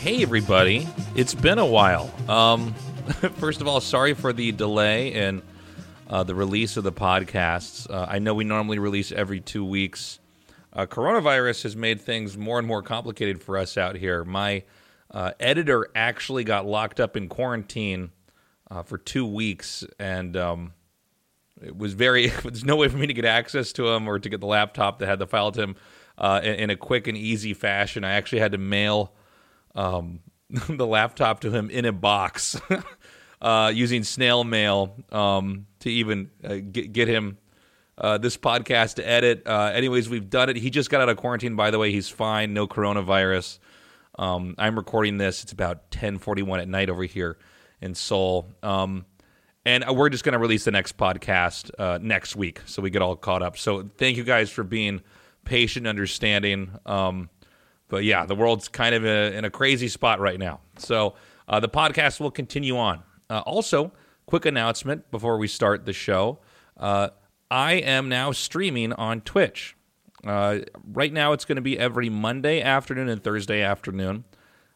Hey, everybody. It's been a while. Um, first of all, sorry for the delay in uh, the release of the podcasts. Uh, I know we normally release every two weeks. Uh, coronavirus has made things more and more complicated for us out here. My uh, editor actually got locked up in quarantine uh, for two weeks, and um, it was very. There's no way for me to get access to him or to get the laptop that had the file to him uh, in, in, a quick and easy fashion. I actually had to mail um, the laptop to him in a box uh, using snail mail um, to even uh, get, get, him uh, this podcast to edit. Uh, anyways, we've done it. He just got out of quarantine, by the way. He's fine, no coronavirus. Um, I'm recording this. It's about 10:41 at night over here in Seoul. Um, and we're just going to release the next podcast uh, next week, so we get all caught up. So thank you guys for being patient, understanding. Um, but yeah, the world's kind of a, in a crazy spot right now. So uh, the podcast will continue on. Uh, also, quick announcement before we start the show. Uh, I am now streaming on Twitch. Uh, right now, it's going to be every Monday afternoon and Thursday afternoon.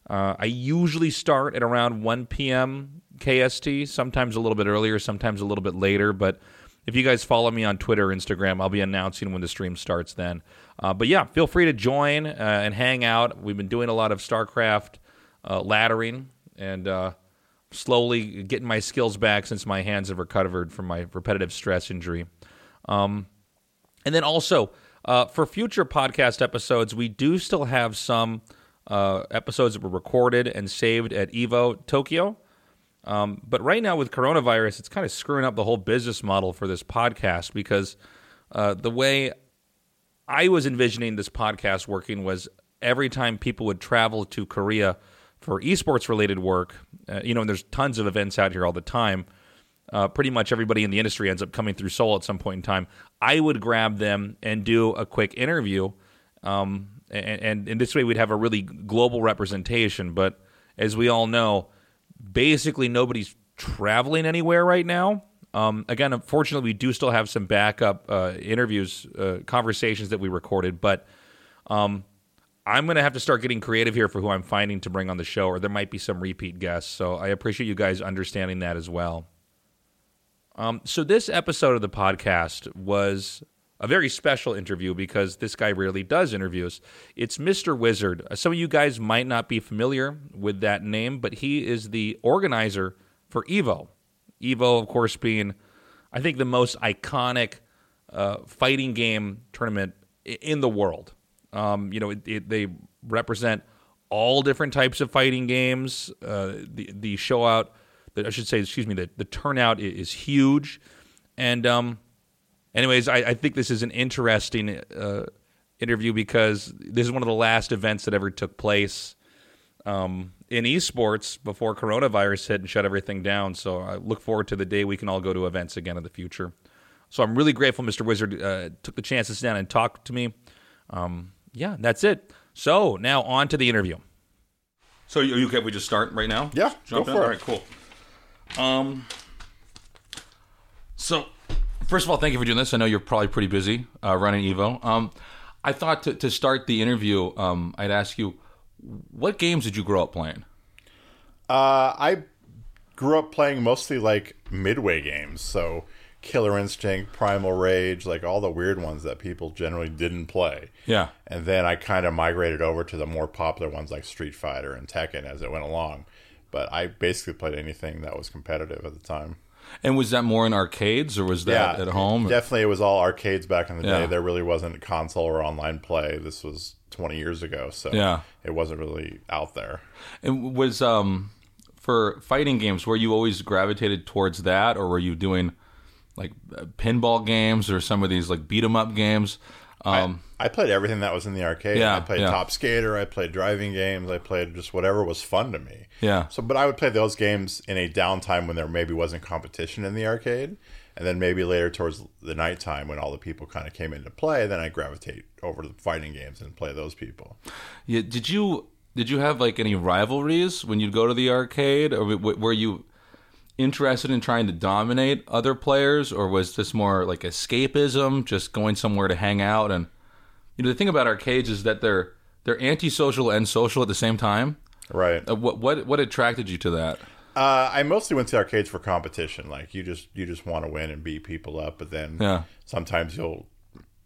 Uh, I usually start at around 1 p.m. KST, sometimes a little bit earlier, sometimes a little bit later. But if you guys follow me on Twitter, Instagram, I'll be announcing when the stream starts then. Uh, but yeah, feel free to join uh, and hang out. We've been doing a lot of StarCraft uh, laddering and uh, slowly getting my skills back since my hands have recovered from my repetitive stress injury. Um, and then also, uh, for future podcast episodes, we do still have some uh, episodes that were recorded and saved at Evo Tokyo. Um, but right now with coronavirus, it's kind of screwing up the whole business model for this podcast because uh, the way I was envisioning this podcast working was every time people would travel to Korea for esports related work, uh, you know, and there's tons of events out here all the time. Uh, pretty much everybody in the industry ends up coming through Seoul at some point in time. I would grab them and do a quick interview, um, and, and, this way we'd have a really global representation. But as we all know, basically nobody's traveling anywhere right now. Um, again, unfortunately, we do still have some backup uh, interviews, uh, conversations that we recorded, but um, I'm going to have to start getting creative here for who I'm finding to bring on the show, or there might be some repeat guests. So I appreciate you guys understanding that as well. Um, so this episode of the podcast was a very special interview because this guy rarely does interviews. It's Mr. Wizard. Some of you guys might not be familiar with that name, but he is the organizer for Evo. Evo, of course, being I think the most iconic uh, fighting game tournament in the world. Um, you know, it, it, they represent all different types of fighting games. Uh, the the show out, I should say, excuse me, the, the turnout is huge. And um, anyways, I, I, think this is an interesting uh, interview because this is one of the last events that ever took place um, in esports before coronavirus hit and shut everything down. So I look forward to the day we can all go to events again in the future. So I'm really grateful Mr. Wizard uh, took the chance to sit down and talk to me. Um, yeah, that's it. So now on to the interview. So are you okay? We just start right now. Yeah, Jump go in? for it. right, cool. Um, so first of all, thank you for doing this. I know you're probably pretty busy uh, running Evo. Um, I thought to, to start the interview, um, I'd ask you what games did you grow up playing? Uh, I grew up playing mostly like midway games, so Killer Instinct, Primal Rage, like all the weird ones that people generally didn't play. Yeah. And then I kind of migrated over to the more popular ones like Street Fighter and Tekken as it went along. But I basically played anything that was competitive at the time. And was that more in arcades or was that yeah, at home? Definitely, it was all arcades back in the Yeah. day. There really wasn't console or online play. This was 20 years ago, so Yeah. it wasn't really out there. And was um for fighting games were you always gravitated towards that or were you doing like uh, pinball games or some of these like beat 'em up games? Um I played everything that was in the arcade. Yeah, I played yeah. Top Skater. I played driving games. I played just whatever was fun to me. yeah. So, but I would play those games in a downtime when there maybe wasn't competition in the arcade, and then maybe later towards the nighttime when all the people kind of came into play, then I gravitate over to the fighting games and play those people. Yeah, did you did you have like any rivalries when you'd go to the arcade or were you interested in trying to dominate other players or was this more like escapism, just going somewhere to hang out and you know the thing about arcades is that they're they're antisocial and social at the same time. Right. Uh, what what what attracted you to that? Uh, I mostly went to arcades for competition. Like you just you just want to win and beat people up, but then Yeah. sometimes you'll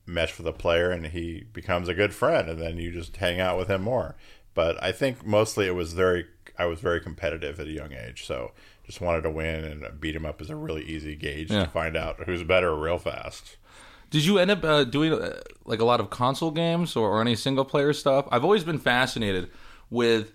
mesh with a player and he becomes a good friend, and then you just hang out with him more. But I think mostly it was very I was very competitive at a young age, so just wanted to win and beat him up is a really easy gauge Yeah. to find out who's better real fast. Did you end up uh, doing uh, like a lot of console games or, or any single player stuff? I've always been fascinated with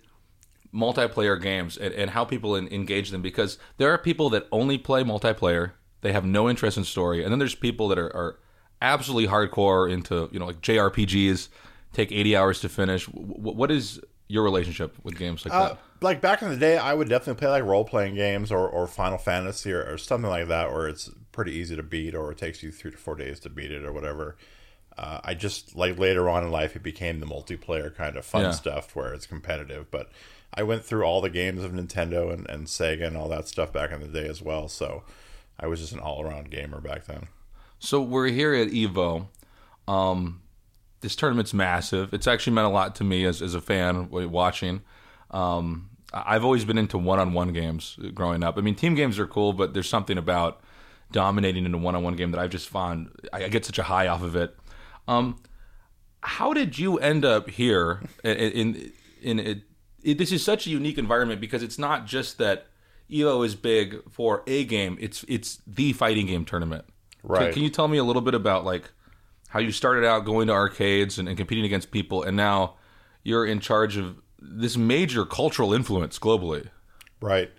multiplayer games and, and how people en- engage them because there are people that only play multiplayer. They have no interest in story, and then there's people that are, are absolutely hardcore into you know like JRPGs, take 80 hours to finish. W- what is your relationship with games like Uh, that? like back in the day, I would definitely play like role playing games or, or Final Fantasy or, or something like that, where it's pretty easy to beat, or it takes you three to four days to beat it, or whatever. Uh, I just like later on in life, it became the multiplayer kind of fun Yeah. stuff where it's competitive. But I went through all the games of Nintendo and, and Sega and all that stuff back in the day as well. So I was just an all around gamer back then. So we're here at Evo. Um, this tournament's massive. It's actually meant a lot to me as, as a fan watching. Um, I've always been into one-on-one games growing up. I mean, team games are cool, but there's something about dominating in a one-on-one game that I've just found. I I get such a high off of it. Um, how did you end up here? In, in, in it, it, this is such a unique environment because it's not just that Evo is big for a game; it's it's the fighting game tournament. Right. Can you tell me a little bit about like how you started out going to arcades and, and competing against people, and now you're in charge of this major cultural influence globally? Right.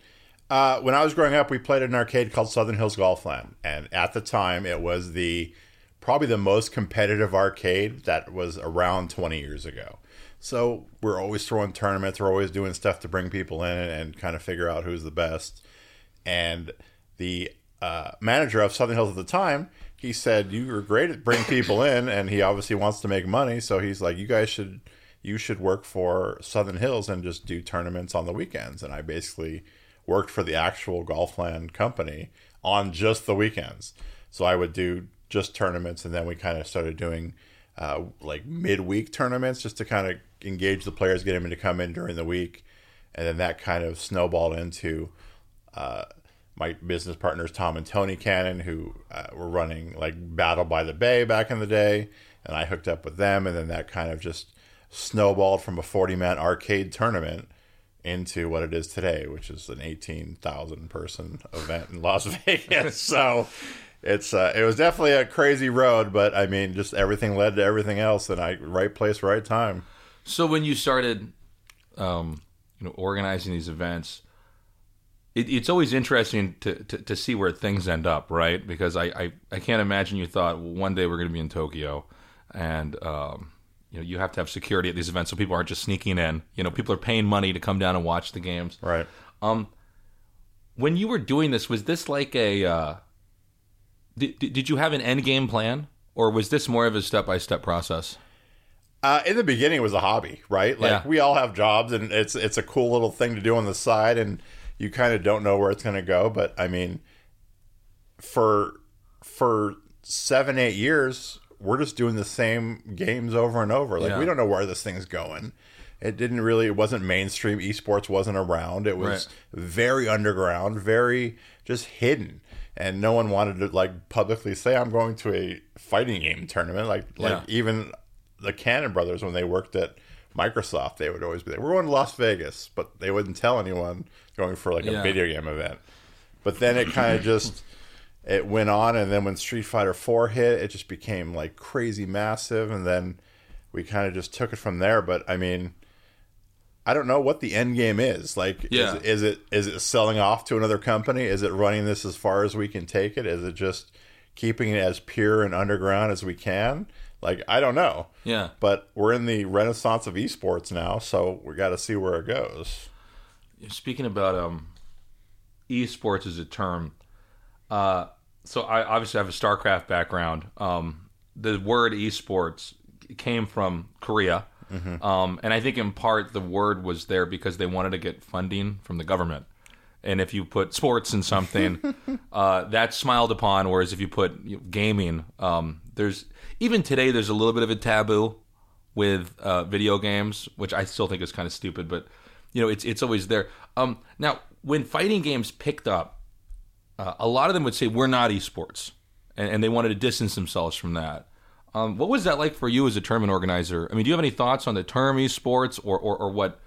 Uh, when I was growing up, we played at an arcade called Southern Hills Golfland, and at the time, it was the probably the most competitive arcade that was around 20 years ago. So we're always throwing tournaments, we're always doing stuff to bring people in and, kind of figure out who's the best. And the uh, manager of Southern Hills at the time, he said, "You were great at bringing people in," and he obviously wants to make money. So he's like, "You guys should." You should work for Southern Hills and just do tournaments on the weekends. And I basically worked for the actual Golfland company on just the weekends. So I would do just tournaments, and then we kind of started doing uh, like midweek tournaments just to kind of engage the players, get them to come in during the week, and then that kind of snowballed into uh, my business partners Tom and Tony Cannon, who uh, were running like Battle by the Bay back in the day, and I hooked up with them, and then that kind of just snowballed from a 40 man arcade tournament into what it is today, which is an 18,000 person event in Las Vegas. so it's uh, it was definitely a crazy road, but I mean, just everything led to everything else, and I right place, right time. So when you started, um, you know, organizing these events, it, it's always interesting to, to, to see where things end up, right? Because I, I, I can't imagine you thought well, one day we're going to be in Tokyo, and um, you know you have to have security at these events so people aren't just sneaking in. You know, people are paying money to come down and watch the games. Right. Um, When you were doing this, was this like a? Uh, did, did you have an end game plan, or was this more of a step by step process? Uh, in the beginning, it was a hobby, right? Like Yeah. we all have jobs, and it's it's a cool little thing to do on the side, and you kind of don't know where it's going to go. But I mean, for for seven eight years, we're just doing the same games over and over. Like Yeah. we don't know where this thing's going. It didn't really. It wasn't mainstream. Esports wasn't around. It was very underground, very just hidden, and no one wanted to like publicly say, "I'm going to a fighting game tournament." Like like Yeah. even the Cannon brothers when they worked at Microsoft, they would always be like, "We're going to Las Vegas," but they wouldn't tell anyone going for like a Yeah. video game event. But then it kind of just it went on, and then when Street Fighter Four hit, it just became like crazy massive, and then we kind of just took it from there. But I mean. I don't know what the end game is. Like, Yeah. is, is it is it selling off to another company? Is it running this as far as we can take it? Is it just keeping it as pure and underground as we can? Like, I don't know. Yeah. But we're in the renaissance of esports now, so we got to see where it goes. Speaking about um, esports as a term, uh, so I obviously have a StarCraft background. Um, the word esports came from Korea, um, and I think in part the word was there because they wanted to get funding from the government. And if you put sports in something, uh, that's smiled upon. Whereas if you put you know, gaming, um, there's even today there's a little bit of a taboo with uh, video games, which I still think is kind of stupid. But you know, it's it's always there. Um, now, when fighting games picked up, uh, a lot of them would say we're not esports, and, and they wanted to distance themselves from that. Um, what was that like for you as a tournament organizer? I mean, do you have any thoughts on the term esports or or, or what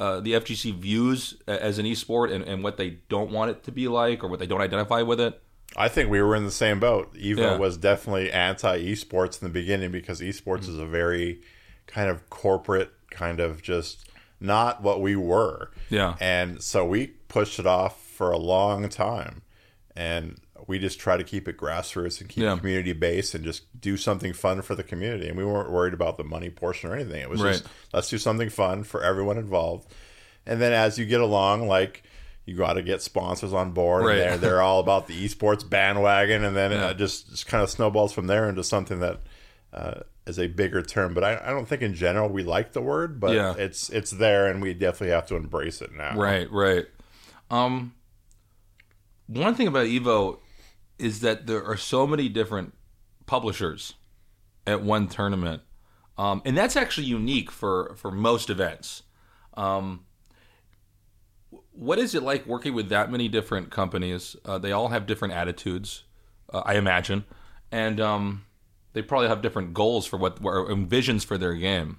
uh, the FGC views as an esport and, and what they don't want it to be like or what they don't identify with it? I think we were in the same boat. Evo Yeah. was definitely anti esports in the beginning because esports is a very kind of corporate, kind of just not what we were. Yeah. And so we pushed it off for a long time. And we just try to keep it grassroots and keep Yeah. it community based and just do something fun for the community. And we weren't worried about the money portion or anything. It was just let's do something fun for everyone involved. And then as you get along, like you got to get sponsors on board. Right. And they're, they're all about the esports bandwagon. And then Yeah. it just, just kind of snowballs from there into something that uh, is a bigger term. But I, I don't think in general we like the word, but Yeah. it's it's there and we definitely have to embrace it now. Right, right. Um, one thing about Evo is that there are so many different publishers at one tournament, um, and that's actually unique for for most events. Um, what is it like working with that many different companies? Uh, they all have different attitudes, uh, I imagine, and um, they probably have different goals for what or visions for their game.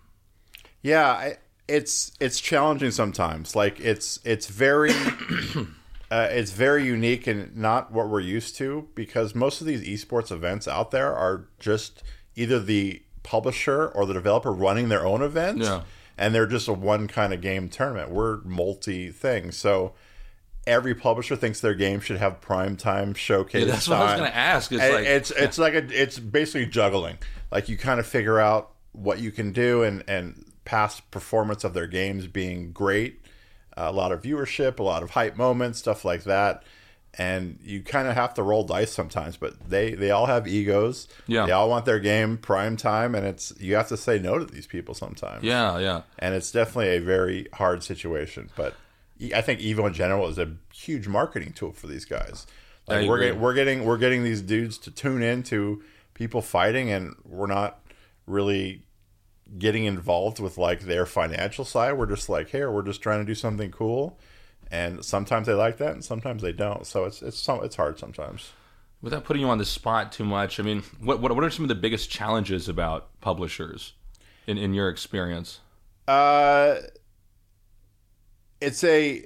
Yeah, I, it's it's challenging sometimes. Like it's it's very uh, it's very unique and not what we're used to because most of these esports events out there are just either the publisher or the developer running their own events, Yeah. and they're just a one kind of game tournament. We're multi things, so every publisher thinks their game should have prime time showcase. that's what I was going to ask. It's And like it's it's like a it's basically juggling. Like you kind of figure out what you can do and and past performance of their games being great, a lot of viewership, a lot of hype moments, stuff like that. And you kind of have to roll dice sometimes, but they they all have egos. Yeah. they all want their game prime time, and it's you have to say no to these people sometimes. yeah, yeah. and it's definitely a very hard situation. But I think Evo in general is a huge marketing tool for these guys. Like we're getting, we're getting we're getting these dudes to tune in to people fighting, and we're not really getting involved with like their financial side. We're just like, here, we're just trying to do something cool, and sometimes they like that, and sometimes they don't. So it's it's some it's hard sometimes. Without putting you on the spot too much, I mean, what what, what are some of the biggest challenges about publishers in, in your experience? Uh, it's a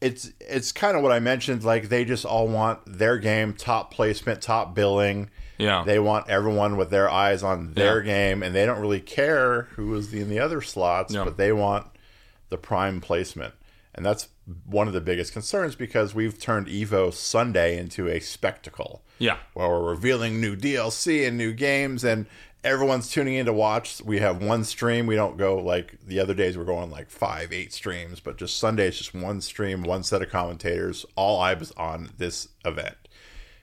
it's it's kind of what I mentioned. Like they just all want their game top placement, top billing. Yeah. They want everyone with their eyes on their Yeah. game, and they don't really care who is in the other slots, Yeah. but they want the prime placement, and that's one of the biggest concerns because we've turned Evo Sunday into a spectacle yeah. where we're revealing new DLC and new games, and everyone's tuning in to watch. We have one stream. We don't go like the other days. We're going like five, eight streams, but just Sunday is just one stream, one set of commentators, all eyes on this event.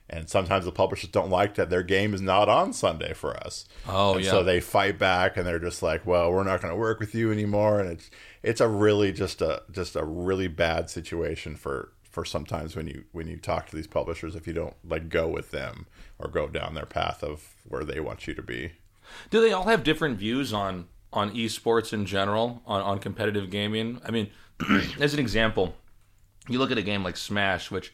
And sometimes the publishers don't like that their game is not on Sunday for us. Oh, And yeah. So they fight back, and they're just like, "Well, we're not going to work with you anymore." And it's it's a really just a just a really bad situation for for sometimes when you when you talk to these publishers if you don't like go with them or go down their path of where they want you to be. Do they all have different views on on esports in general, on, on competitive gaming? I mean, as an example, you look at a game like Smash, which,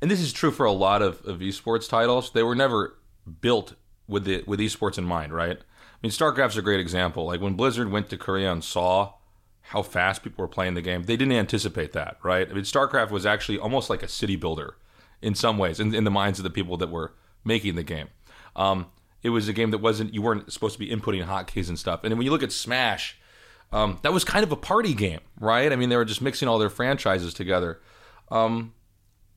and this is true for a lot of, of esports titles, they were never built with the with esports in mind, right? I mean, StarCraft's a great example. Like when Blizzard went to Korea and saw how fast people were playing the game, they didn't anticipate that, right? I mean, StarCraft was actually almost like a city builder in some ways, in, in the minds of the people that were making the game. Um, it was a game that wasn't you weren't supposed to be inputting hotkeys and stuff. And when you look at Smash, um, that was kind of a party game, right? I mean, they were just mixing all their franchises together. Um,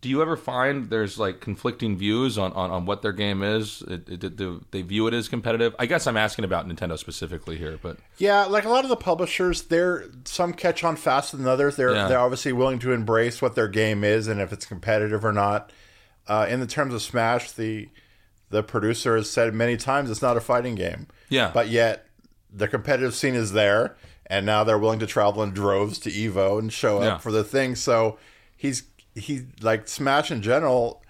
do you ever find there's like conflicting views on, on, on what their game is? It, it, do they view it as competitive? I guess I'm asking about Nintendo specifically here, but Yeah, like a lot of the publishers, they're some catch on faster than others. They're Yeah. they're obviously willing to embrace what their game is and if it's competitive or not. Uh, in the terms of Smash, the the producer has said many times it's not a fighting game. Yeah. but yet the competitive scene is there, and now they're willing to travel in droves to Evo and show up Yeah. for the thing. So he's he like Smash in general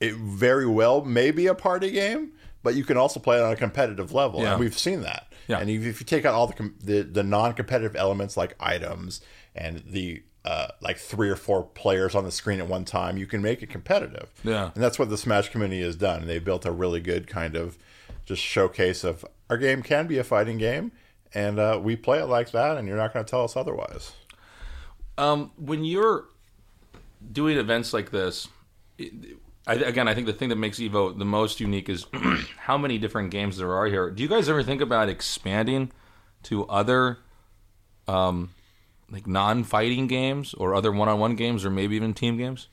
it very well may be a party game, but you can also play it on a competitive level, Yeah. and we've seen that. Yeah. And if if you take out all the com- the, the non competitive elements like items and the uh, like three or four players on the screen at one time, you can make it competitive. Yeah. and that's what the Smash community has done. They built a really good kind of just showcase of our game can be a fighting game, and uh, we play it like that, and you're not going to tell us otherwise. Um, when you're doing events like this, it, I, again, I think the thing that makes Evo the most unique is how many different games there are here. Do you guys ever think about expanding to other, um, like non-fighting games or other one-on-one games or maybe even team games?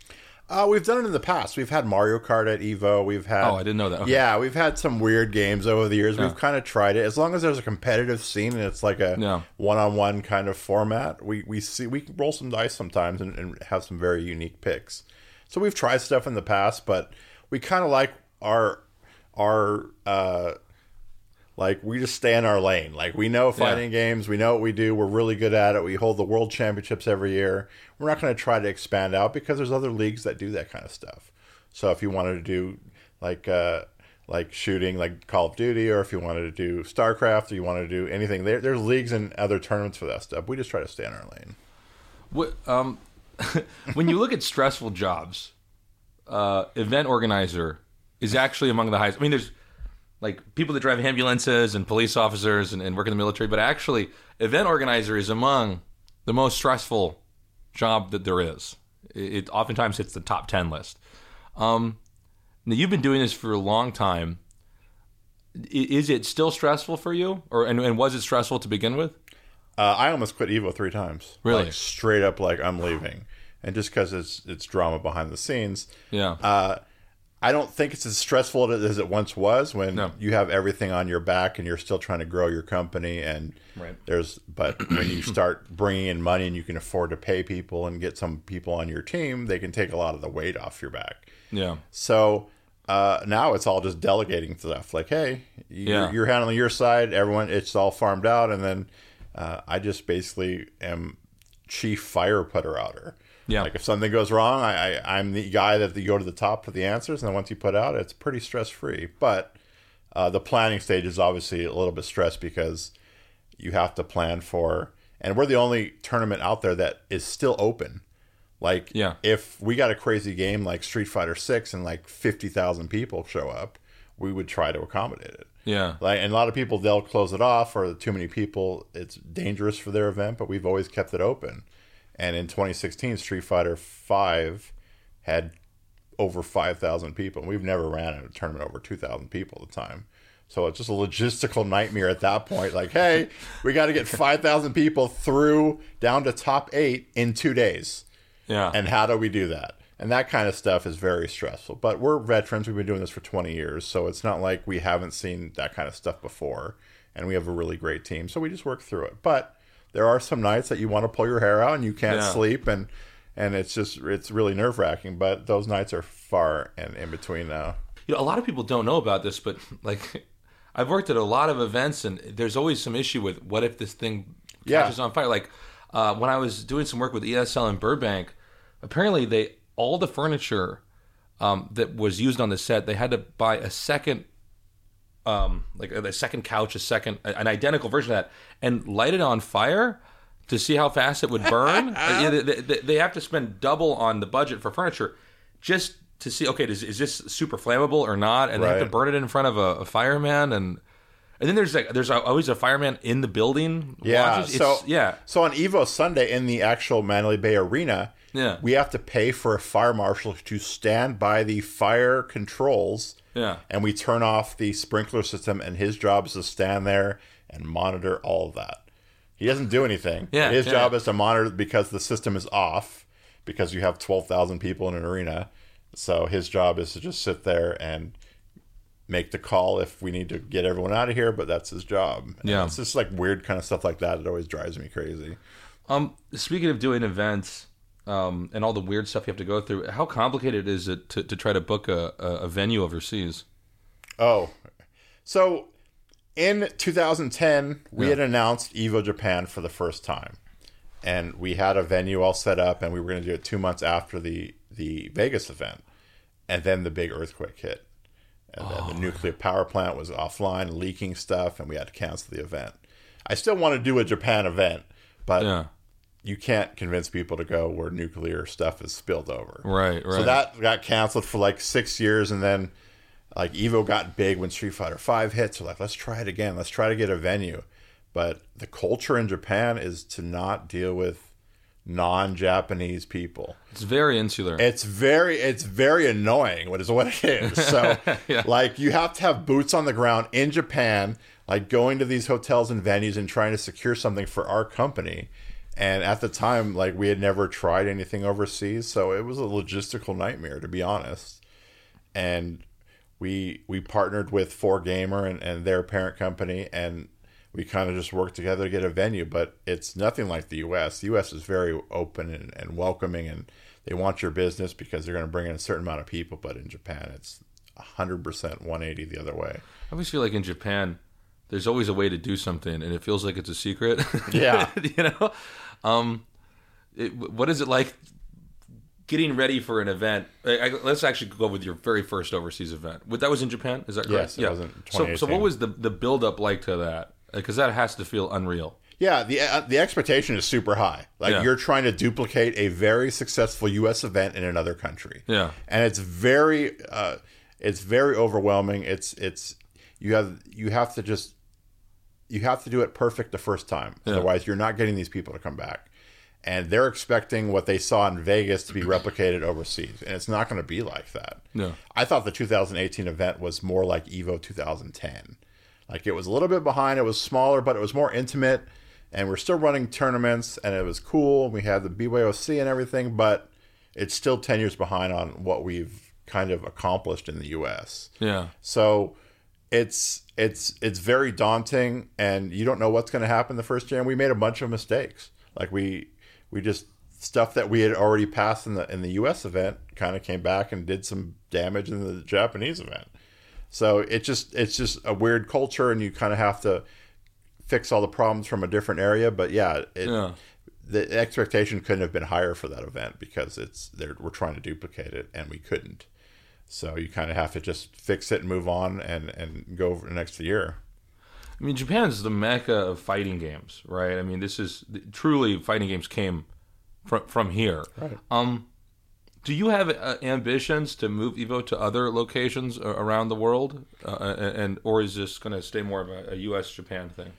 Uh, we've done it in the past. We've had Mario Kart at Evo. We've had. Oh, I didn't know that. Okay. Yeah, we've had some weird games over the years. We've kind of tried it. As long as there's a competitive scene and it's like a Yeah. one-on-one kind of format, we we see we roll some dice sometimes and, and have some very unique picks. So we've tried stuff in the past, but we kind of like our our uh, like we just stay in our lane. Like we know fighting games, we know what we do. We're really good at it. We hold the world championships every year. We're not going to try to expand out because there's other leagues that do that kind of stuff. So if you wanted to do like uh, like shooting, like Call of Duty, or if you wanted to do StarCraft, or you wanted to do anything, there, there's leagues and other tournaments for that stuff. We just try to stay in our lane. What, um, when you look at stressful jobs, uh, event organizer is actually among the highest. I mean, there's like people that drive ambulances and police officers and, and work in the military, but actually, event organizer is among the most stressful job that there is. It, it oftentimes hits the top ten list. Um, now you've been doing this for a long time. Is it still stressful for you, or and, and was it stressful to begin with? Uh, I almost quit Evo three times. Really? Like, straight up, like I'm leaving, and just because it's it's drama behind the scenes. Yeah. Uh, I don't think it's as stressful as it once was when No. you have everything on your back and you're still trying to grow your company and Right. there's but when you start bringing in money and you can afford to pay people and get some people on your team they can take a lot of the weight off your back yeah. so uh, now it's all just delegating stuff like hey you're, Yeah. you're handling your side everyone it's all farmed out and then uh, i just basically am chief fire putter outer Yeah. like if something goes wrong I, I i'm the guy that you go to the top for the answers and then once you put out it's pretty stress free but uh, the planning stage is obviously a little bit stressed because you have to plan for and we're the only tournament out there that is still open like Yeah. if we got a crazy game like street fighter 6 and like 50000 people show up we would try to accommodate it Yeah. like and a lot of people they'll close it off or too many people it's dangerous for their event but we've always kept it open and in 2016 street fighter 5 had over 5000 people. And we've never ran a tournament over 2000 people at the time. So it's just a logistical nightmare at that point. Like hey we got to get 5000 people through down to top 8 in 2 days. Yeah. and how do we do that? And that kind of stuff is very stressful. But we're veterans. We've been doing this for 20 years. So it's not like we haven't seen that kind of stuff before. And we have a really great team. So we just work through it. But there are some nights that you want to pull your hair out and you can't Yeah. sleep and and it's just it's really nerve-wracking but those nights are far and in between now you know, a lot of people don't know about this, but like, I've worked at a lot of events, and there's always some issue with what if this thing Yeah. catches on fire. Like uh, when I was doing some work with ESL in Burbank, apparently they all the furniture um, that was used on the set, they had to buy a second. Um, like a, second couch, a second, an identical version of that, and light it on fire to see how fast it would burn. Uh, yeah, they, they, they have to spend double on the budget for furniture just to see. Okay, is, is this super flammable or not? And they have to burn it in front of a, a fireman, and and then there's like there's always a fireman in the building. Yeah. watches. So yeah, So on Evo Sunday in the actual Mandalay Bay Arena, Yeah. we have to pay for a fire marshal to stand by the fire controls. Yeah. And we turn off the sprinkler system, and his job is to stand there and monitor all of that. He doesn't do anything. Yeah, His yeah, job yeah. is to monitor because the system is off because you have twelve thousand people in an arena. So his job is to just sit there and make the call if we need to get everyone out of here, but that's his job. And Yeah. It's just like weird kind of stuff like that. It always drives me crazy. Um, speaking of doing events um, and all the weird stuff you have to go through, how complicated is it to, to try to book a, a, venue overseas? Oh, so in 2010, we had announced Evo Japan for the first time, and we had a venue all set up, and we were going to do it two months after the the Vegas event, and then the big earthquake hit, and then the nuclear power plant was offline, leaking stuff, and we had to cancel the event. I still want to do a Japan event, but Yeah. You can't convince people to go where nuclear stuff is spilled over. Right, right. So that got canceled for like six years, and then like Evo got big when Street Fighter Five hit. So like, let's try it again. Let's try to get a venue. But the culture in Japan is to not deal with non-Japanese people. It's very insular. It's very it's very annoying. What is what it is. So Yeah. like you have to have boots on the ground in Japan, like going to these hotels and venues and trying to secure something for our company. And at the time, like we had never tried anything overseas, so it was a logistical nightmare to be honest. And we we partnered with Four Gamer and, and their parent company and we kind of just worked together to get a venue, but it's nothing like the US. The US is very open and, and welcoming and they want your business because they're going to bring in a certain amount of people, but in Japan it's 100% 180 the other way. I always feel like in Japan, there's always a way to do something, and it feels like it's a secret. Yeah. you know, um, it, what is it like getting ready for an event? I, I- let's actually go with your very first overseas event. What that was in Japan? Is that correct? Yes, in So, so what was the the build up like to that? Because that has to feel unreal. Yeah, the uh, the expectation is super high. Like Yeah. you're trying to duplicate a very successful U.S. event in another country. Yeah. and it's very uh, it's very overwhelming. It's it's you have you have to just you have to do it perfect the first time. Otherwise, you're not getting these people to come back. And they're expecting what they saw in Vegas to be replicated overseas, and it's not going to be like that. No. I thought the 2018 event was more like Evo 2010. Like it was a little bit behind. It was smaller, but it was more intimate, and we're still running tournaments, and it was cool. We had the BYOC and everything, but it's still 10 years behind on what we've kind of accomplished in the U.S. Yeah. So it's it's it's very daunting, and you don't know what's going to happen the first year. And we made a bunch of mistakes. Like we we just stuff that we had already passed in the in the U.S. event kind of came back and did some damage in the Japanese event. So it just it's just a weird culture, and you kind of have to fix all the problems from a different area. But yeah, it, Yeah. the expectation couldn't have been higher for that event because it's they're, we're trying to duplicate it and we couldn't. So you kind of have to just fix it and move on and and go over the next year. I mean, Japan is the mecca of fighting games, right? I mean, this is truly fighting games came from from here. Right. Um, do you have uh, ambitions to move Evo to other locations around the world, uh, and or is this going to stay more of a, a U.S. Japan thing?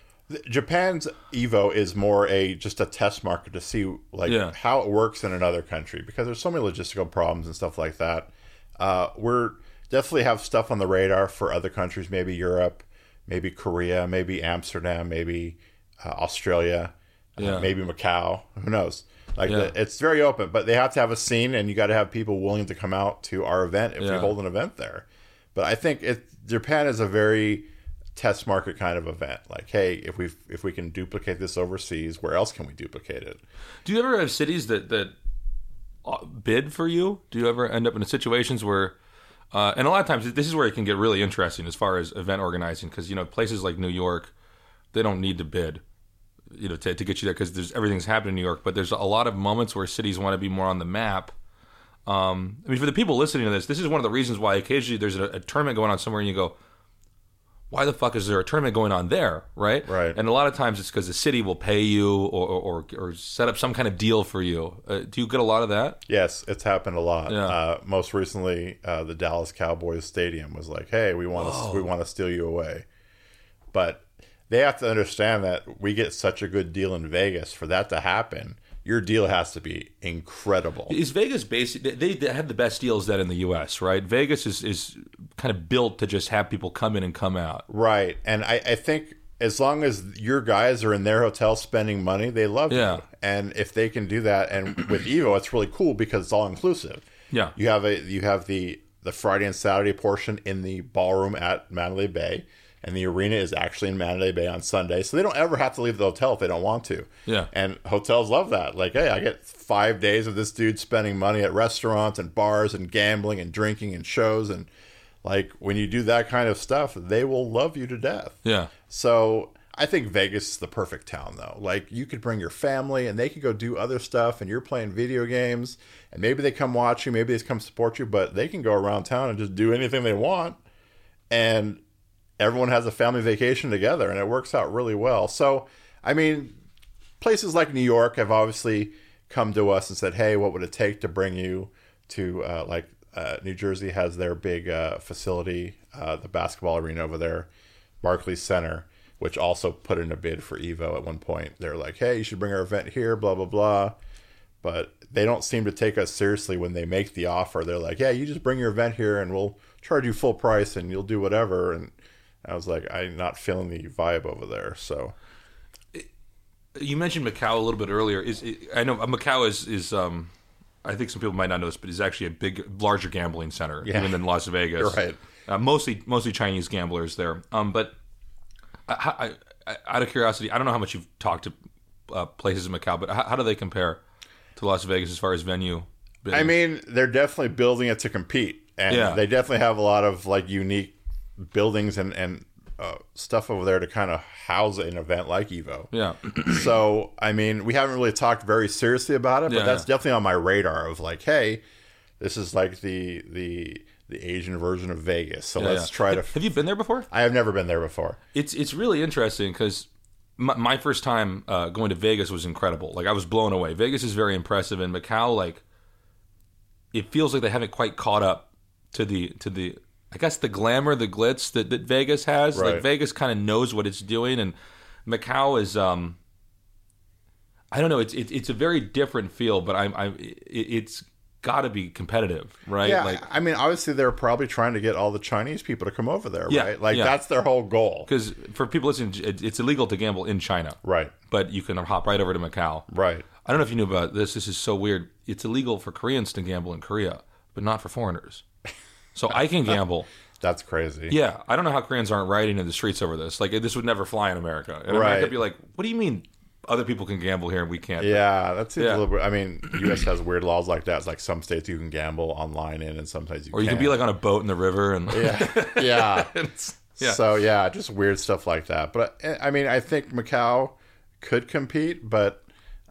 Japan's Evo is more a just a test market to see like Yeah. how it works in another country because there's so many logistical problems and stuff like that. Uh, we're definitely have stuff on the radar for other countries, maybe Europe, maybe Korea, maybe Amsterdam, maybe uh, Australia, uh, maybe Macau. Who knows? Like Yeah. the, it's very open, but they have to have a scene, and you got to have people willing to come out to our event if we hold an event there. But I think it Japan is a very test market kind of event. Like, hey, if we if we can duplicate this overseas, where else can we duplicate it? Do you ever have cities that that uh, bid for you? Do you ever end up in situations where, uh, and a lot of times this is where it can get really interesting as far as event organizing because you know places like New York, they don't need to bid, you know, to, to get you there because there's everything's happening in New York. But there's a lot of moments where cities want to be more on the map. Um, I mean, for the people listening to this, this is one of the reasons why occasionally there's a, a tournament going on somewhere and you go, why the fuck is there a tournament going on there, right? Right. And a lot of times it's because the city will pay you or, or, or, set up some kind of deal for you. Uh, do you get a lot of that? Yes, it's happened a lot. Yeah. Uh, most recently, uh, the Dallas Cowboys stadium was like, "Hey, we want to we want to steal you away," but they have to understand that we get such a good deal in Vegas for that to happen. Your deal has to be incredible. Is Vegas basic? They, they have the best deals that in the U.S., right? Vegas is, is kind of built to just have people come in and come out. Right. And I, I think as long as your guys are in their hotel spending money, they love Yeah. you. And if they can do that, and with Evo, it's really cool because it's all inclusive. Yeah. You have a you have the the Friday and Saturday portion in the ballroom at Mandalay Bay, and the arena is actually in Mandalay Bay on Sunday, so they don't ever have to leave the hotel if they don't want to. Yeah. And hotels love that. Like, hey, I get five days of this dude spending money at restaurants and bars and gambling and drinking and shows and like when you do that kind of stuff, they will love you to death. Yeah. So I think Vegas is the perfect town, though. Like you could bring your family, and they could go do other stuff, and you're playing video games, and maybe they come watch you, maybe they come support you, but they can go around town and just do anything they want, and everyone has a family vacation together, and it works out really well. So, I mean, places like New York have obviously come to us and said, "Hey, what would it take to bring you to uh, like uh, New Jersey has their big uh, facility, uh, the basketball arena over there, Barclays Center." Which also put in a bid for Evo at one point. They're like, "Hey, you should bring our event here." Blah blah blah but they don't seem to take us seriously when they make the offer. They're like, "Yeah, you just bring your event here, and we'll charge you full price, and you'll do whatever." And I was like, "I'm not feeling the vibe over there." So You mentioned Macau a little bit earlier. Is I know Macau is is um, I think some people might not know this, but is actually a big, larger gambling center Yeah. even than Las Vegas. You're right. Uh, mostly mostly Chinese gamblers there. Um, but I, I, I, out of curiosity, I don't know how much you've talked to uh, places in Macau, but how, how do they compare to Las Vegas as far as venue? I mean, they're definitely building it to compete, and Yeah. they definitely have a lot of like unique buildings and and uh, stuff over there to kind of house an event like Evo. yeah, so I mean, we haven't really talked very seriously about it, but Yeah, that's yeah. definitely on my radar. Of like, hey, this is like the the the Asian version of Vegas. So let's Yeah. try to. Have, have you been there before? I have never been there before. It's it's really interesting because my, my first time uh, going to Vegas was incredible. Like I was blown away. Vegas is very impressive, and Macau, like, it feels like they haven't quite caught up to the to the I guess the glamour, the glitz that, that Vegas has. Like Vegas kind of knows what it's doing, and Macau is um. I don't know. It's it's it's a very different feel, but I'm I'm it, it's got to be competitive, right? Yeah, Like I mean, obviously they're probably trying to get all the Chinese people to come over there, Yeah, right? Like yeah. that's their whole goal, because for people listening, it's illegal to gamble in China, right? but you can hop right over to Macau. Right. I don't know if you knew about this. This is so weird. It's illegal for Koreans to gamble in Korea, but not for foreigners. So I can gamble. That's crazy. Yeah, I don't know how Koreans aren't rioting in the streets over this. Like this would never fly in America. And Right. America would be like, "What do you mean other people can gamble here and we can't?" Yeah, that's Yeah. a little bit. I mean, U.S. has weird laws like that. It's like some states you can gamble online in, and sometimes you can. Or you can't. be like on a boat in the river and yeah, yeah. Yeah. So yeah, just weird stuff like that. But uh, I mean, I think Macau could compete, but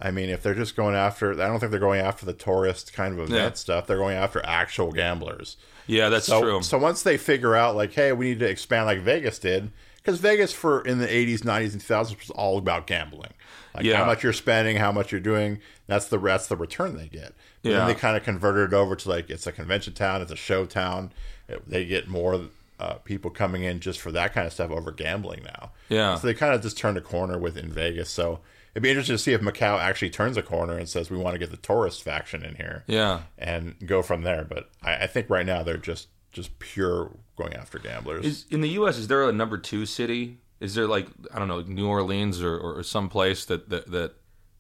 I mean, if they're just going after, I don't think they're going after the tourist kind of event Yeah. stuff. They're going after actual gamblers. yeah, that's So, true. so once they figure out, like, hey, we need to expand like Vegas did, because Vegas for in the '80s, '90s, and 2000s was all about gambling. Like Yeah. how much you're spending, how much you're doing. That's the that's the return they get. But Yeah. then they kind of converted it over to like it's a convention town, it's a show town. It- they get more uh, people coming in just for that kind of stuff over gambling now. Yeah. So they kind of just turned a corner with in Vegas. So it'd be interesting to see if Macau actually turns a corner and says we want to get the tourist faction in here yeah. and go from there. But I, I think right now they're just just pure going after gamblers. Is in the U.S. Is there a number two city? Is there like I don't know New Orleans or, or some place that that, that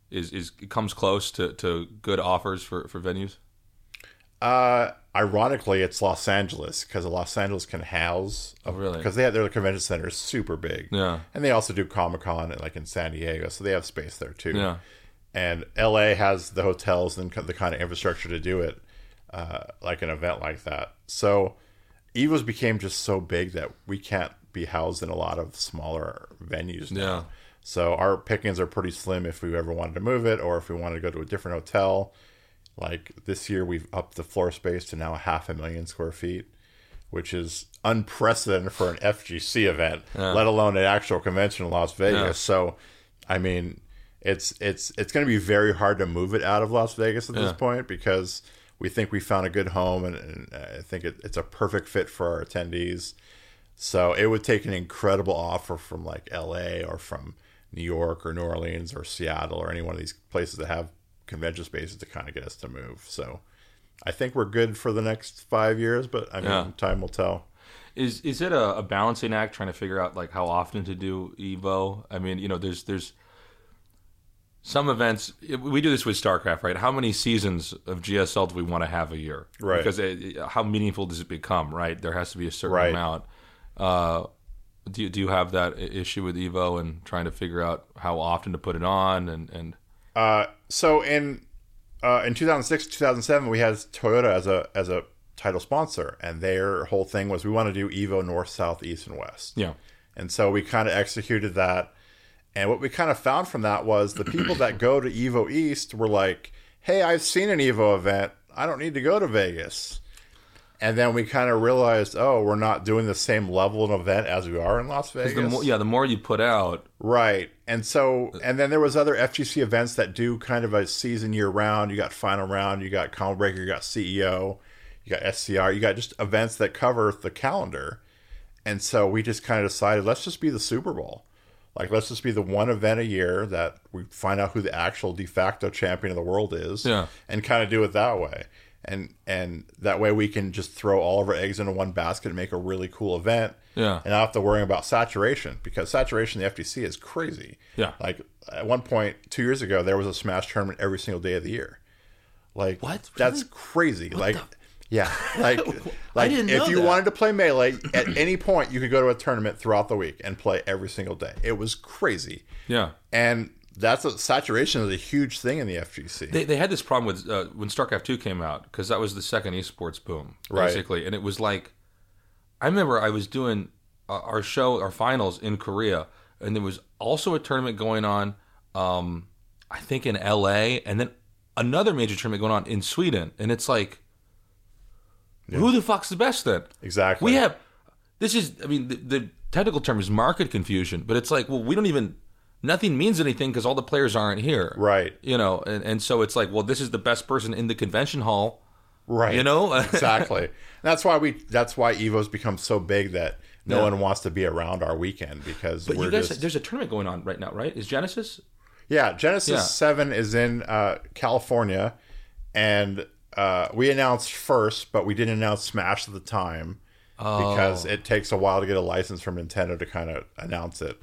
is, is comes close to, to good offers for, for venues? uh, ironically, it's Los Angeles because Los Angeles can house. Oh, really? Because they have their convention center is super big. Yeah. and they also do Comic Con like in San Diego, so they have space there too. Yeah. and LA has the hotels and the kind of infrastructure to do it, uh, like an event like that. So, Evo's became just so big that we can't be housed in a lot of smaller venues now. Yeah. So our pickings are pretty slim if we ever wanted to move it or if we wanted to go to a different hotel. Like this year, we've upped the floor space to now a half a million square feet, which is unprecedented for an FGC event, let alone an actual convention in Las Vegas. Yeah. So, I mean, it's it's it's going to be very hard to move it out of Las Vegas at this point because we think we found a good home and, and I think it, it's a perfect fit for our attendees. So it would take an incredible offer from like LA or from New York or New Orleans or Seattle or any one of these places that have convention spaces to kind of get us to move. So I think we're good for the next five years, but I mean, Yeah. time will tell. Is is it a, a balancing act trying to figure out like how often to do Evo? I mean, you know, there's there's some events we do this with StarCraft, right? How many seasons of GSL do we want to have a year? Right. Because it, how meaningful does it become? Right. There has to be a certain Right. amount. Uh, do you, do you have that issue with Evo and trying to figure out how often to put it on and and Uh, so in uh, in 2006, 2007, we had Toyota as a as a title sponsor, and their whole thing was we want to do Evo North, South, East, and West. yeah And so we kind of executed that. And what we kind of found from that was the people that go to Evo East were like, hey, I've seen an Evo event. I don't need to go to Vegas. And then we kind of realized, oh, we're not doing the same level of event as we are in Las Vegas. The more, yeah, the more you put out, Right. And so, uh, and then there was other FGC events that do kind of a season year round. You got final round, you got Combo Breaker, you got CEO, you got SCR, you got just events that cover the calendar. And so we just kind of decided, let's just be the Super Bowl. Like, let's just be the one event a year that we find out who the actual de facto champion of the world is, Yeah. and kind of do it that way. And and that way we can just throw all of our eggs into one basket and make a really cool event Yeah. and not have to worry about saturation because saturation in the FGC is crazy. Yeah. Like at one point two years ago, there was a Smash tournament every single day of the year. Like What? That's crazy. like. Yeah, like like if you that. wanted to play melee at any point, you could go to a tournament throughout the week and play every single day. It was crazy, yeah. and that's a, saturation is a huge thing in the FGC. They, they had this problem with uh, when StarCraft two came out because that was the second esports boom, Right. basically, and it was like, I remember I was doing uh, our show, our finals in Korea, and there was also a tournament going on, um, I think in L.A. and then another major tournament going on in Sweden, and it's like, who the fuck's the best then? exactly. We have this is I mean the, the technical term is market confusion, but it's like well we don't even nothing means anything because all the players aren't here, right, You know, and, and so it's like well this is the best person in the convention hall, right. you know. exactly. That's why we. That's why Evo's become so big that no Yeah. one wants to be around our weekend because but we're you guys, just there's a tournament going on right now, right? Is Genesis? Yeah, Genesis Yeah. 7 is in uh, California, and uh, we announced first, but we didn't announce Smash at the time because it takes a while to get a license from Nintendo to kind of announce it.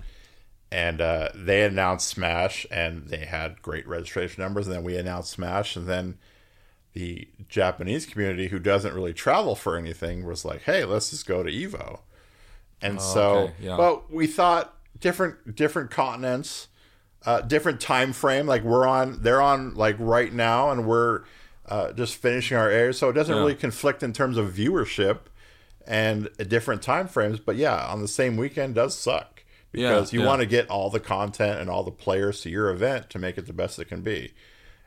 And uh, they announced Smash, and they had great registration numbers. And then we announced Smash, and then the Japanese community, who doesn't really travel for anything, was like, "Hey, let's just go to Evo." And so, okay, yeah. but we thought different different continents uh, different time frame. Like we're on, they're on like right now, and we're uh, just finishing our air, so it doesn't Yeah. really conflict in terms of viewership and different time frames. But yeah, on the same weekend does suck because Yeah, you yeah. want to get all the content and all the players to your event to make it the best it can be.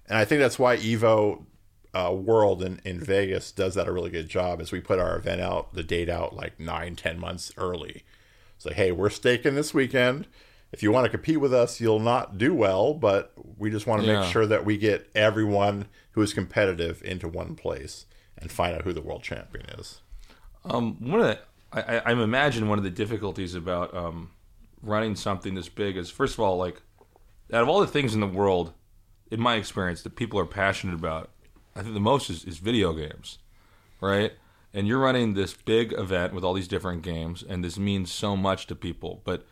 And I think that's why Evo uh, World in, in Vegas does that a really good job. Is we put our event out, the date out like nine, ten months early. It's like, hey, we're staking this weekend. If you want to compete with us, you'll not do well, but we just want to Yeah. make sure that we get everyone who is competitive into one place and find out who the world champion is. Um, one of the, I, I, I'm imagine one of the difficulties about um, running something this big is first of all, like out of all the things in the world, in my experience, that people are passionate about, I think the most is, is video games, right? And you're running this big event with all these different games, and this means so much to people. But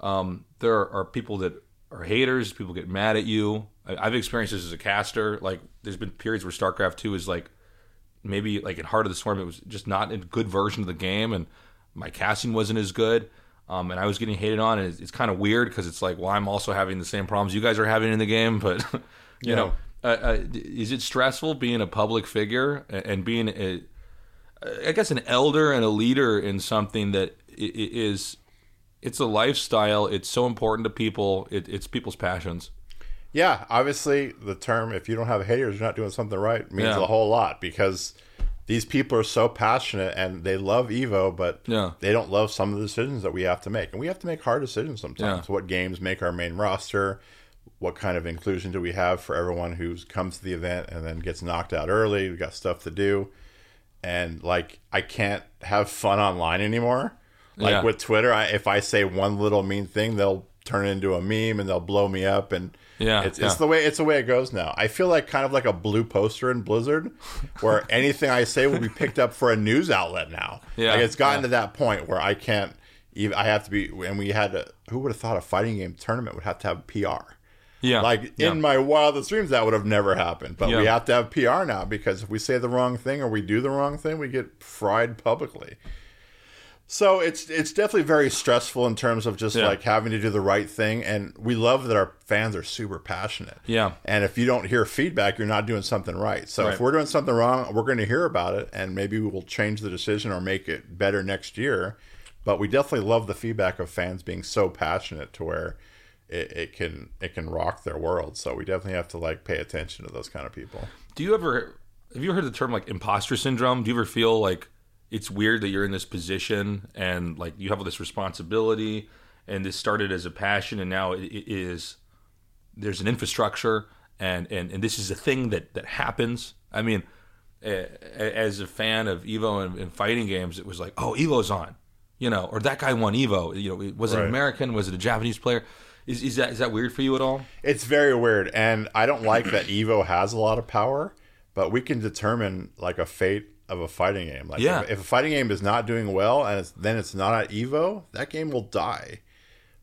um, there are people that are haters. People get mad at you. I, I've experienced this as a caster. Like, there's been periods where StarCraft Two is like maybe like in Heart of the Swarm, it was just not a good version of the game, and my casting wasn't as good. Um, and I was getting hated on, and it's, it's kind of weird because it's like, well, I'm also having the same problems you guys are having in the game, but you Yeah. know, uh, uh, is it stressful being a public figure and being, a, I guess, an elder and a leader in something that i- i- it's a lifestyle. It's so important to people. It, it's people's passions. Yeah, obviously the term "if you don't have haters, you're not doing something right" means Yeah. a whole lot because these people are so passionate and they love Evo, but Yeah. they don't love some of the decisions that we have to make, and we have to make hard decisions sometimes. Yeah. What games make our main roster? What kind of inclusion do we have for everyone who comes to the event and then gets knocked out early? We got stuff to do, and like I can't have fun online anymore. Like Yeah. with Twitter, I, if I say one little mean thing, they'll turn it into a meme and they'll blow me up and Yeah, it's, yeah. it's the way it's the way it goes now. I feel like kind of like a blue poster in Blizzard, where anything I say will be picked up for a news outlet now. Yeah, like it's gotten yeah. to that point where I can't even. I have to be, and we had to. Who would have thought a fighting game tournament would have to have PR? Yeah. Like yeah. in my wildest dreams, that would have never happened. But we have to have PR now because if we say the wrong thing or we do the wrong thing, we get fried publicly. So it's it's definitely very stressful in terms of just Yeah. like having to do the right thing. And we love that our fans are super passionate. Yeah. And if you don't hear feedback, you're not doing something right. So Right. if we're doing something wrong, we're going to hear about it, and maybe we will change the decision or make it better next year. But we definitely love the feedback of fans being so passionate to where it, it can it can rock their world. So we definitely have to like pay attention to those kind of people. Do you ever? have you heard the term like imposter syndrome? Do you ever feel like it's weird that you're in this position and like you have all this responsibility and this started as a passion and now it, it is there's an infrastructure and, and, and this is a thing that, that happens. I mean, as a fan of Evo and, and fighting games, it was like, oh, Evo's on, you know, or that guy won Evo. You know, was it Right. American? Was it a Japanese player? Is, is that is that weird for you at all? It's very weird, and I don't like that Evo has a lot of power, but we can determine like a fate of a fighting game. Like, Yeah. if, if a fighting game is not doing well and it's, then it's not at Evo, that game will die.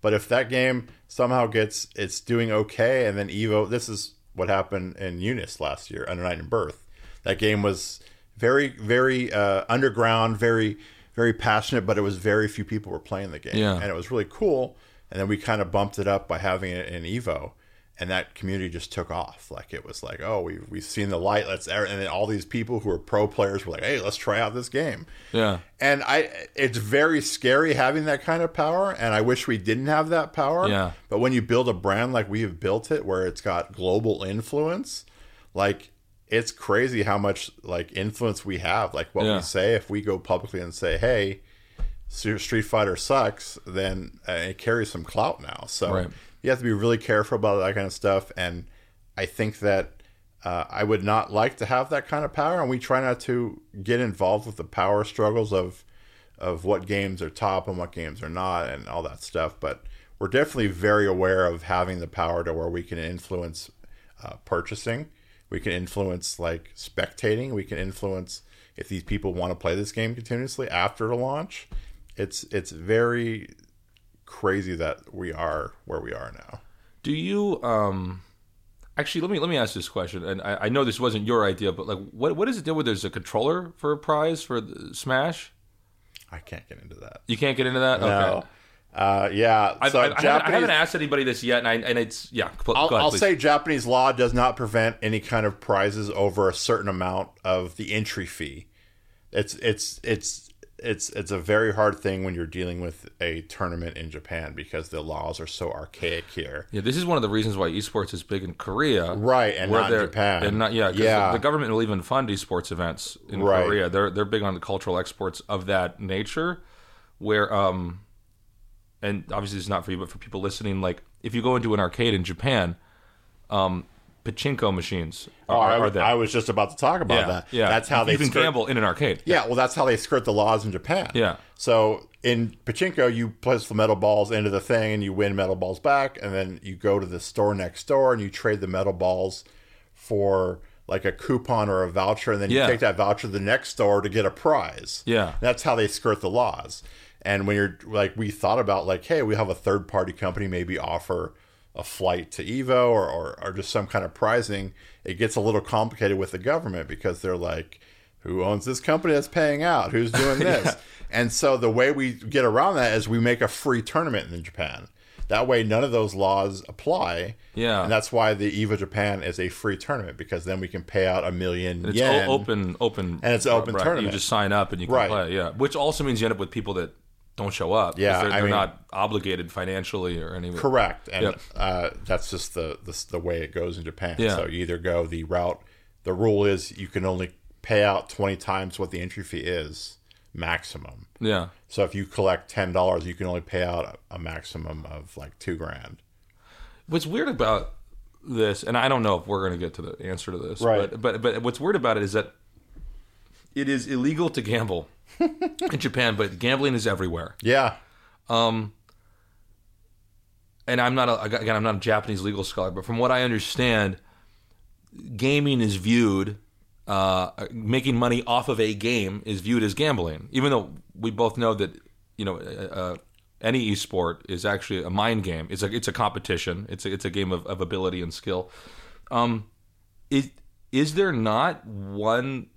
But if that game somehow gets it's doing okay, and then Evo, this is what happened in UNIST last year Under Night In-Birth. That game was very, very uh, underground, very, very passionate, but it was very few people were playing the game, Yeah. and it was really cool. And then we kind of bumped it up by having it in Evo, and that community just took off. Like it was like, oh, we we've seen the light. Let's and then all these people who are pro players were like, hey, let's try out this game. Yeah. And I, it's very scary having that kind of power, and I wish we didn't have that power. Yeah. But when you build a brand like we have built it, where it's got global influence, like it's crazy how much like influence we have. Like what Yeah. we say, if we go publicly and say, "Hey, Street Fighter sucks," then uh, it carries some clout now. So Right. You have to be really careful about that kind of stuff. And I think that uh, I would not like to have that kind of power, and we try not to get involved with the power struggles of of what games are top and what games are not, and all that stuff. But we're definitely very aware of having the power to where we can influence uh, purchasing, we can influence like spectating, we can influence if these people want to play this game continuously after the launch. It's it's very crazy that we are where we are now. Do you um actually let me let me ask this question and I, I know this wasn't your idea but like what what is it deal with there's a controller for a prize for the Smash? I can't get into that. You can't get into that? No. Okay. Uh, yeah. I've, so I, I, haven't, I haven't asked anybody this yet, and, I, and it's yeah. Go I'll, ahead, I'll say Japanese law does not prevent any kind of prizes over a certain amount of the entry fee. It's it's it's it's it's a very hard thing when you're dealing with a tournament in Japan because the laws are so archaic here. yeah, this is one of the reasons why esports is big in Korea, Right, and not in Japan. and not yeah, Yeah. The, the government will even fund esports events in Right. Korea. They're they're big on the cultural exports of that nature, where um, and obviously it's not for you, but for people listening, like if you go into an arcade in Japan, um, pachinko machines are, Oh, I, are was- there. I was just about to talk about yeah, that. yeah. That's how you they can skirt- gamble in an arcade. Yeah, well, that's how they skirt the laws in Japan. Yeah. So in pachinko, you place the metal balls into the thing, and you win metal balls back, and then you go to the store next door and you trade the metal balls for like a coupon or a voucher, and then you Yeah. take that voucher to the next store to get a prize. Yeah. that's how they skirt the laws. And when you're like, we thought about like, hey, we have a third party company maybe offer a flight to Evo or, or, or just some kind of prizing, it gets a little complicated with the government because they're like, who owns this company that's paying out? Who's doing this? And so the way we get around that is we make a free tournament in Japan. That way, none of those laws apply. Yeah. and that's why the Evo Japan is a free tournament because then we can pay out a million It's yen. open, open, And it's an open right, tournament. You just sign up and you can Right. play. Yeah, which also means you end up with people that don't show up. Yeah, they're, they're mean- not obligated financially or anything. Correct, and Yep. uh, that's just the, the the way it goes in Japan. Yeah. So you either go the route. The rule is you can only pay out twenty times what the entry fee is maximum. Yeah. So if you collect ten dollars, you can only pay out a, a maximum of like two grand. What's weird about this, and I don't know if we're going to get to the answer to this, Right. but, but but what's weird about it is that it is illegal to gamble in Japan, but gambling is everywhere. Yeah, Um, and I'm not a, again I'm not a Japanese legal scholar, but from what I understand, gaming is viewed uh, making money off of a game is viewed as gambling, even though we both know that you know uh, uh, any esport is actually a mind game. It's a it's a competition. It's a, it's a game of, of ability and skill. Um, is is there not one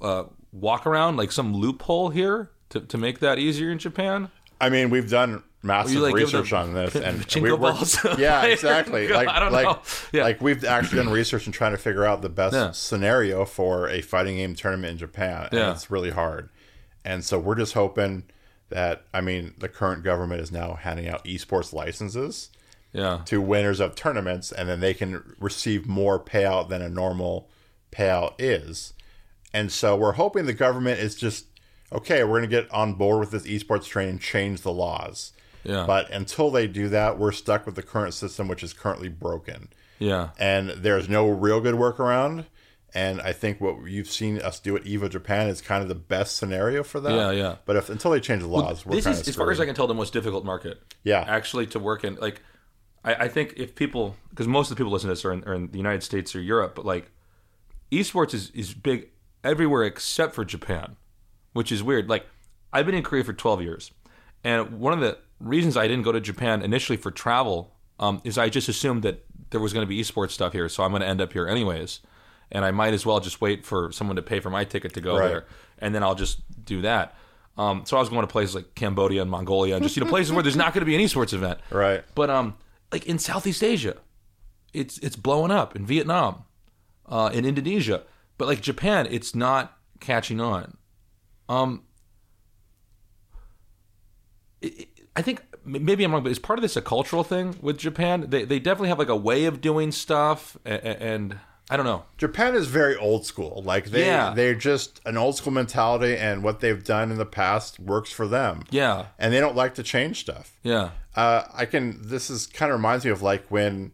uh, walk around like some loophole here to, to make that easier in Japan? I mean we've done massive like, research on this, and we- we're-? Yeah, exactly. Like I don't like, know. Yeah. like we've actually done research and trying to figure out the best Yeah. scenario for a fighting game tournament in Japan. And Yeah. it's really hard. And so we're just hoping that I mean the current government is now handing out esports licenses Yeah. to winners of tournaments, and then they can receive more payout than a normal payout is. And so we're hoping the government is just okay, we're going to get on board with this esports train and change the laws. Yeah. But until they do that, we're stuck with the current system, which is currently broken. Yeah. And there's no real good workaround. And I think what you've seen us do at Evo Japan is kind of the best scenario for that. Yeah, yeah. But if until they change the laws, we're this is, as far as I can tell, the most difficult market. Yeah. actually, to work in. Like, I, I think if people, because most of the people listening to this are in, are in the United States or Europe, but like, esports is is big everywhere except for Japan, which is weird. Like, I've been in Korea for twelve years, and one of the reasons I didn't go to Japan initially for travel um, is I just assumed that there was going to be esports stuff here, so I'm going to end up here anyways. And I might as well just wait for someone to pay for my ticket to go Right. there, and then I'll just do that. Um, so I was going to places like Cambodia and Mongolia, and just you know places where there's not going to be an esports event. Right. But um, like in Southeast Asia, it's it's blowing up in Vietnam, uh, in Indonesia. But like Japan, it's not catching on. Um, it- it- I think maybe I'm wrong, but is part of this a cultural thing with Japan? They they definitely have like a way of doing stuff, and, and I don't know. Japan is very old school. Like they Yeah. they're just an old school mentality and what they've done in the past works for them. Yeah, And they don't like to change stuff. yeah, Uh, I can this is kind of reminds me of like when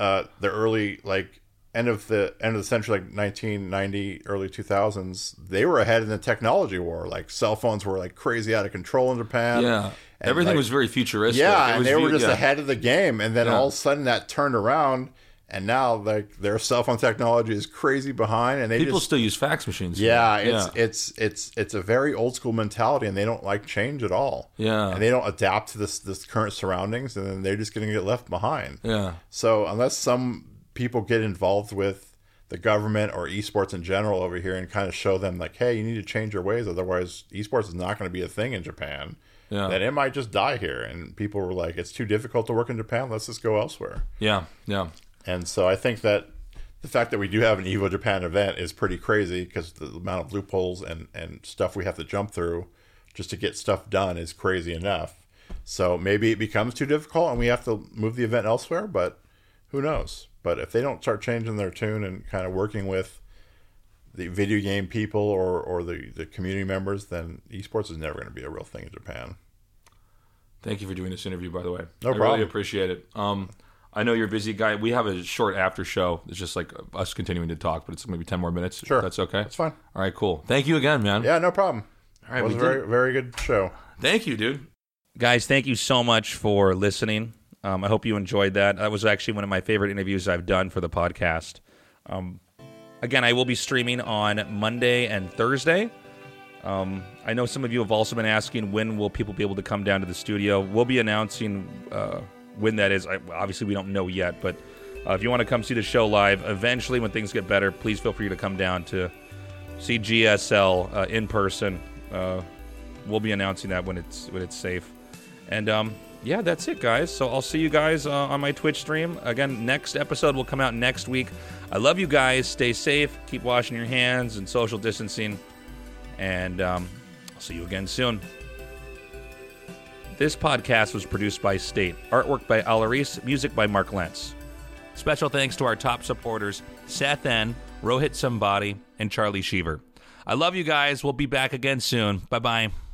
uh, the early like end of the end of the century like 1990 early 2000s they were ahead in the technology war like cell phones were like crazy out of control in Japan yeah. And, Everything like, was very futuristic. yeah It and they were just yeah. ahead of the game and then Yeah. all of a sudden that turned around and now like their cell phone technology is crazy behind and they People just still use fax machines. yeah, it's it's it's it's a very old school mentality, and they don't like change at all. Yeah. and they don't adapt to this this current surroundings, and then they're just going to get left behind. yeah, So unless some people get involved with the government or esports in general over here and kind of show them like, hey, you need to change your ways, otherwise esports is not going to be a thing in Japan. Yeah. Then it might just die here, and people were like, it's too difficult to work in Japan. Let's just go elsewhere. yeah, yeah. And so I think that the fact that we do have an Evo Japan event is pretty crazy because the amount of loopholes and, and stuff we have to jump through just to get stuff done is crazy enough. So maybe it becomes too difficult and we have to move the event elsewhere, but who knows? But if they don't start changing their tune and kind of working with the video game people or, or the, the community members, then esports is never going to be a real thing in Japan. Thank you for doing this interview, by the way. No I problem. really appreciate it. Um, I know you're a busy guy. We have a short after show. It's just like us continuing to talk, but it's maybe ten more minutes. Sure. that's okay. That's fine. All right, cool. Thank you again, man. Yeah, no problem. All right, it was a very, very good show. Thank you, dude. Guys, thank you so much for listening. Um, I hope you enjoyed that. That was actually one of my favorite interviews I've done for the podcast. Um, again, I will be streaming on Monday and Thursday. Um, I know some of you have also been asking when will people be able to come down to the studio. We'll be announcing uh, when that is. I, obviously, we don't know yet, but uh, if you want to come see the show live, eventually when things get better, please feel free to come down to see GSL uh, in person. Uh, we'll be announcing that when it's when it's safe. And um, yeah, that's it, guys. So I'll see you guys uh, on my Twitch stream again. Next episode will come out next week. I love you guys. Stay safe. Keep washing your hands and social distancing. And um, I'll see you again soon. This podcast was produced by State. Artwork by Alaris. Music by Mark Lentz. Special thanks to our top supporters, Seth N., Rohit Somebody, and Charlie Sheaver. I love you guys. We'll be back again soon. Bye bye.